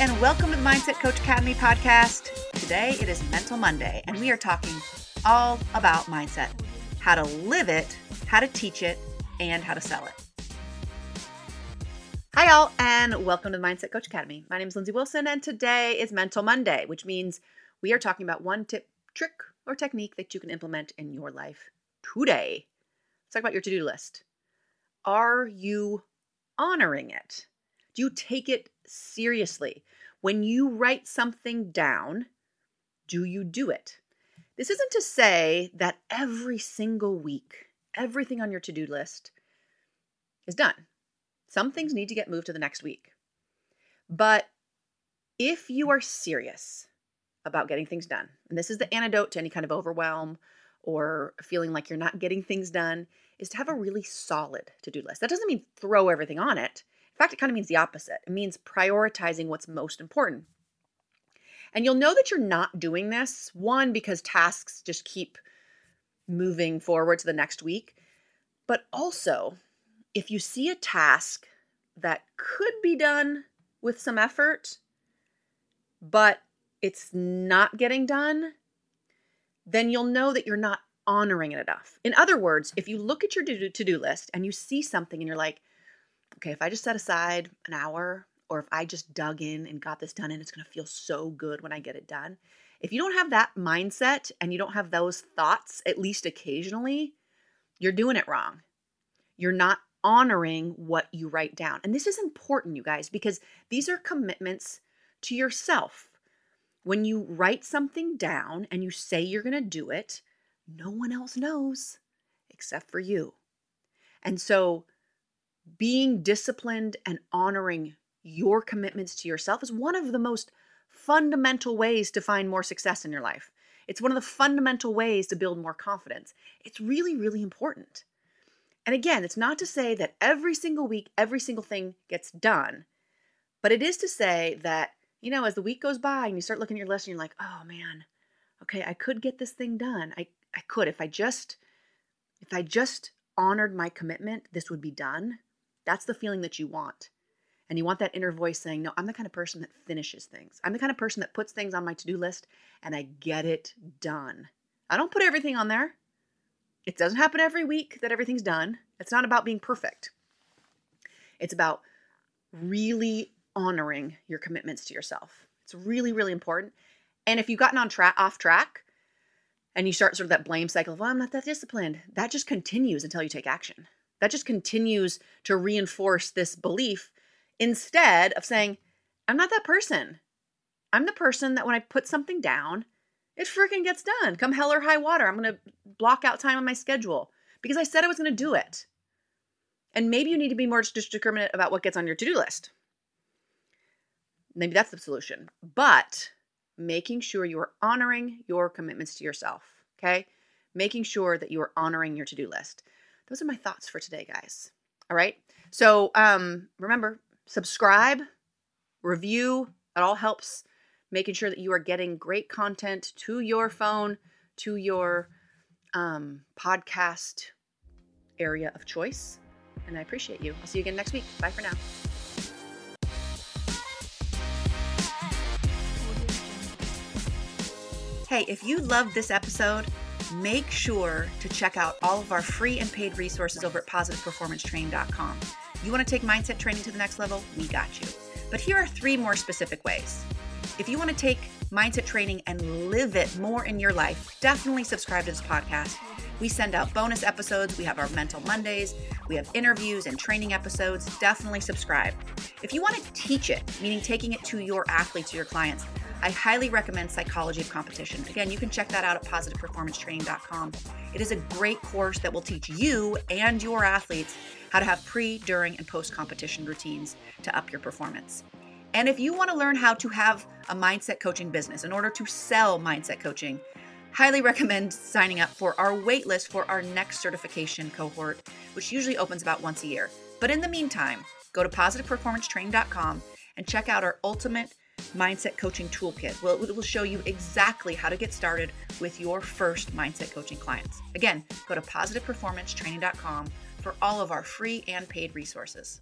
and welcome to the Mindset Coach Academy podcast. Today it is Mental Monday, and we are talking all about mindset how to live it, how to teach it, and how to sell it. Hi, y'all, and welcome to the Mindset Coach Academy. My name is Lindsey Wilson, and today is Mental Monday, which means we are talking about one tip, trick, or technique that you can implement in your life today. Let's talk about your to do list. Are you honoring it? Do you take it seriously? When you write something down, do you do it? This isn't to say that every single week, everything on your to do list is done. Some things need to get moved to the next week. But if you are serious about getting things done, and this is the antidote to any kind of overwhelm or feeling like you're not getting things done, is to have a really solid to do list. That doesn't mean throw everything on it. Fact, it kind of means the opposite. It means prioritizing what's most important. And you'll know that you're not doing this, one, because tasks just keep moving forward to the next week. But also, if you see a task that could be done with some effort, but it's not getting done, then you'll know that you're not honoring it enough. In other words, if you look at your to do list and you see something and you're like, okay, if I just set aside an hour or if I just dug in and got this done and it's going to feel so good when I get it done. If you don't have that mindset and you don't have those thoughts, at least occasionally, you're doing it wrong. You're not honoring what you write down. And this is important, you guys, because these are commitments to yourself. When you write something down and you say you're going to do it, no one else knows except for you. And so, being disciplined and honoring your commitments to yourself is one of the most fundamental ways to find more success in your life. It's one of the fundamental ways to build more confidence. It's really, really important. And again, it's not to say that every single week, every single thing gets done, but it is to say that, you know, as the week goes by and you start looking at your list and you're like, oh man, okay, I could get this thing done. I, I could. If I just, if I just honored my commitment, this would be done. That's the feeling that you want. And you want that inner voice saying, No, I'm the kind of person that finishes things. I'm the kind of person that puts things on my to do list and I get it done. I don't put everything on there. It doesn't happen every week that everything's done. It's not about being perfect, it's about really honoring your commitments to yourself. It's really, really important. And if you've gotten on track off track and you start sort of that blame cycle of, well, I'm not that disciplined, that just continues until you take action. That just continues to reinforce this belief instead of saying, I'm not that person. I'm the person that when I put something down, it freaking gets done. Come hell or high water. I'm going to block out time on my schedule because I said I was going to do it. And maybe you need to be more discriminate about what gets on your to do list. Maybe that's the solution. But making sure you are honoring your commitments to yourself, okay? Making sure that you are honoring your to do list. Those are my thoughts for today, guys. All right. So um, remember, subscribe, review. It all helps making sure that you are getting great content to your phone, to your um, podcast area of choice. And I appreciate you. I'll see you again next week. Bye for now. Hey, if you loved this episode, make sure to check out all of our free and paid resources over at positiveperformancetraining.com. You want to take mindset training to the next level? We got you. But here are three more specific ways. If you want to take mindset training and live it more in your life, definitely subscribe to this podcast. We send out bonus episodes. We have our Mental Mondays. We have interviews and training episodes. Definitely subscribe. If you want to teach it, meaning taking it to your athletes or your clients, I highly recommend Psychology of Competition. Again, you can check that out at positiveperformancetraining.com. It is a great course that will teach you and your athletes how to have pre, during, and post competition routines to up your performance. And if you want to learn how to have a mindset coaching business in order to sell mindset coaching, highly recommend signing up for our waitlist for our next certification cohort, which usually opens about once a year. But in the meantime, go to positiveperformancetraining.com and check out our ultimate mindset coaching toolkit. Well, it will show you exactly how to get started with your first mindset coaching clients. Again, go to positiveperformancetraining.com for all of our free and paid resources.